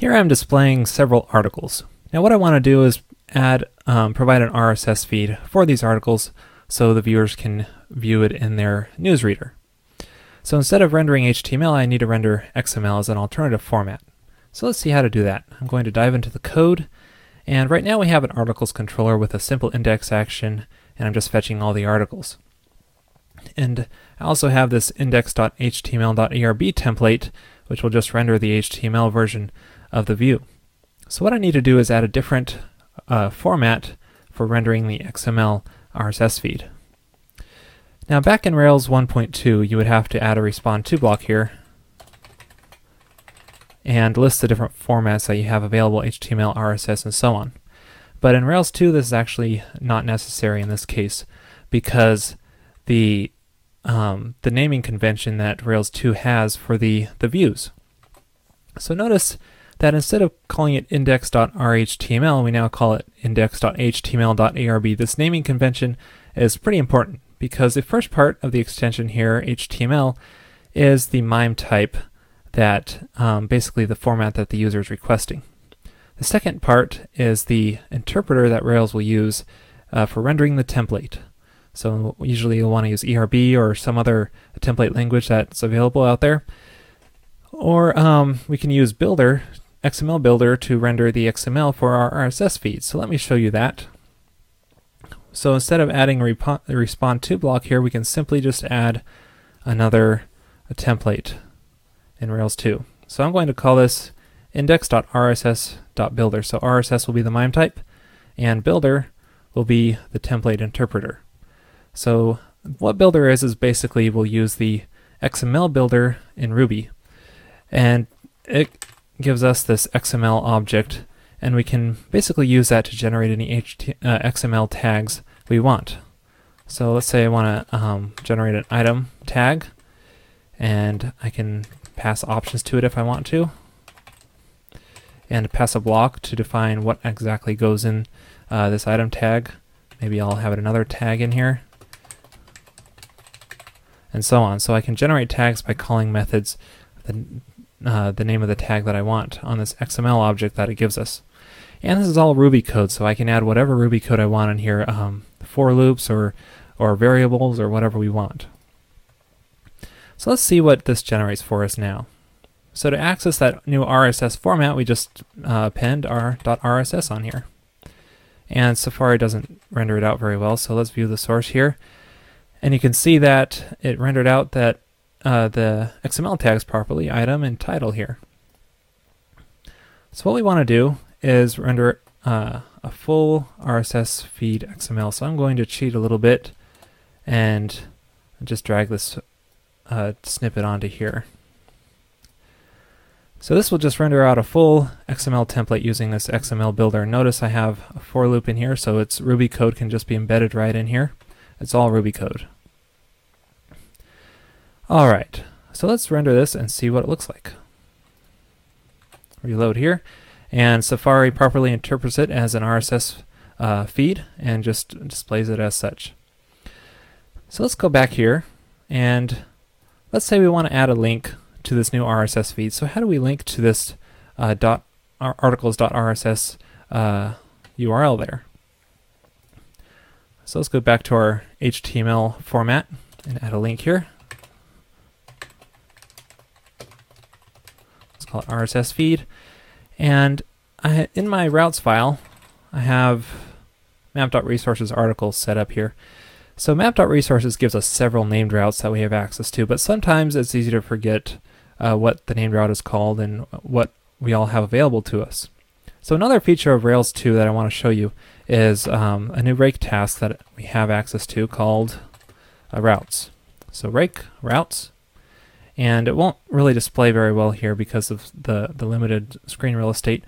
here I'm displaying several articles. Now what I want to do is add, um, provide an RSS feed for these articles so the viewers can view it in their newsreader. So instead of rendering HTML, I need to render XML as an alternative format. So let's see how to do that. I'm going to dive into the code, and right now we have an articles controller with a simple index action, and I'm just fetching all the articles. And I also have this index.html.erb template, which will just render the HTML version of the view. So what I need to do is add a different uh, format for rendering the XML RSS feed. Now back in Rails 1.2, you would have to add a respond to block here and list the different formats that you have available, HTML, RSS, and so on. But in Rails 2, this is actually not necessary in this case because the um, the naming convention that Rails 2 has for the, the views. So notice that instead of calling it index.rhtml, we now call it index.html.erb. This naming convention is pretty important because the first part of the extension here, HTML, is the MIME type that um, basically the format that the user is requesting. The second part is the interpreter that Rails will use uh, for rendering the template. So usually you'll want to use ERB or some other template language that's available out there. Or um, we can use Builder, XML Builder, to render the XML for our RSS feed. So let me show you that. So instead of adding a, respond to block here, we can simply just add another template in Rails 2. So I'm going to call this index.rss.builder. So RSS will be the MIME type, and builder will be the template interpreter. So what builder is is basically we'll use the XML builder in Ruby, and it gives us this XML object, and we can basically use that to generate any HT, uh, XML tags we want. So let's say I want to um, generate an item tag, and I can pass options to it if I want to, and pass a block to define what exactly goes in uh, this item tag. Maybe I'll have another tag in here, and so on. So I can generate tags by calling methods uh, the name of the tag that I want on this XML object that it gives us. And this is all Ruby code, so I can add whatever Ruby code I want in here, um, for loops or, or variables or whatever we want. So let's see what this generates for us now. So to access that new RSS format, we just uh, append our .rss on here. And Safari doesn't render it out very well, so let's view the source here. And you can see that it rendered out that uh, the XML tags properly, item and title here. So what we want to do is render uh, a full RSS feed XML. So I'm going to cheat a little bit and just drag this uh, snippet onto here. So this will just render out a full XML template using this XML builder. Notice I have a for loop in here, so its Ruby code can just be embedded right in here. It's all Ruby code. Alright, so let's render this and see what it looks like. Reload here, and Safari properly interprets it as an RSS uh, feed and just displays it as such. So let's go back here and Let's say we want to add a link to this new RSS feed. So how do we link to this uh, dot, articles.rss uh, URL there? So let's go back to our HTML format and add a link here. Call it RSS feed. And I, in my routes file, I have map.resources articles set up here. So map.resources gives us several named routes that we have access to, but sometimes it's easy to forget uh, what the named route is called and what we all have available to us. So another feature of Rails 2 that I want to show you is um, a new rake task that we have access to called uh, routes. So rake routes, and it won't really display very well here because of the, the limited screen real estate,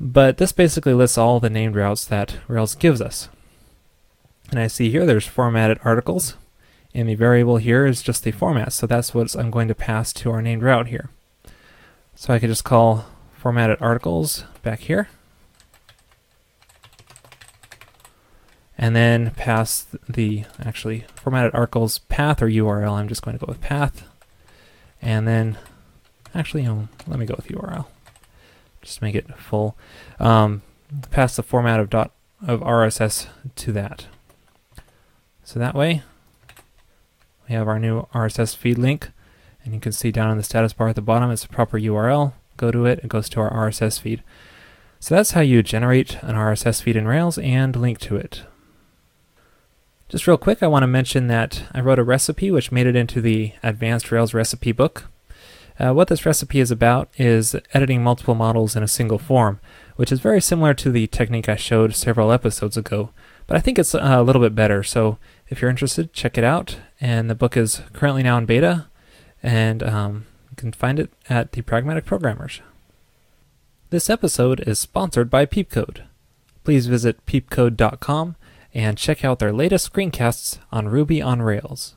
but this basically lists all the named routes that Rails gives us. And I see here there's formatted articles, and the variable here is just the format, so that's what I'm going to pass to our named route here. So I could just call formatted articles back here, and then pass the actually formatted articles path or URL. I'm just going to go with path, and then actually, um, let me go with URL. just make it full. Um, pass the format of dot of RSS to that. So that way, we have our new RSS feed link, and you can see down in the status bar at the bottom, it's a proper URL. Go to it, it goes to our RSS feed. So that's how you generate an RSS feed in Rails and link to it. Just real quick, I want to mention that I wrote a recipe which made it into the Advanced Rails recipe book. Uh, what this recipe is about is editing multiple models in a single form, which is very similar to the technique I showed several episodes ago, but I think it's uh, a little bit better. So if you're interested, check it out. And the book is currently now in beta, and um, you can find it at the Pragmatic Programmers. This episode is sponsored by Peepcode. Please visit peepcode.com and check out their latest screencasts on Ruby on Rails.